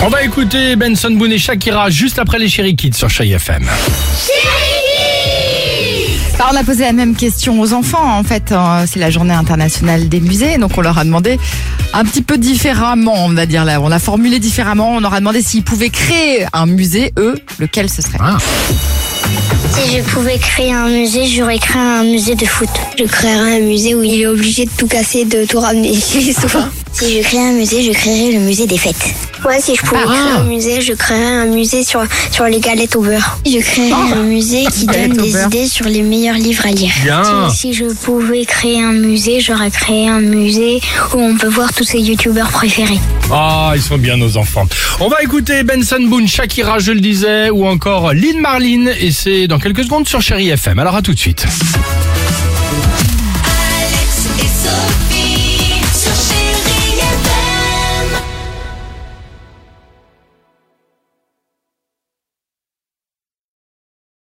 On va écouter Benson Boone et Shakira juste après les Chéri Kids sur Chéri FM. Bah, on a posé la même question aux enfants. En fait, euh, c'est la journée internationale des musées, donc on leur a demandé un petit peu différemment, on va dire là. On a formulé différemment. On leur a demandé s'ils pouvaient créer un musée, eux, lequel ce serait. Ah. Si je pouvais créer un musée, j'aurais créé un musée de foot. Je créerais un musée où il est obligé de tout casser, de tout ramener chez soi. Si je créais un musée, je créerais le musée des fêtes. Ouais, si je pouvais Ah. créer un musée, je créerais un musée sur, sur les galettes au beurre. Je créerais un musée qui donne des beurre. idées sur les meilleurs livres à lire. Bien. Si, si je pouvais créer un musée, j'aurais créé un musée où on peut voir tous ses youtubeurs préférés. Ah, ils sont bien nos enfants. On va écouter Benson Boone, Shakira, je le disais, ou encore Lynn Marlin, et c'est dans quelques secondes sur Chéri FM. Alors à tout de suite.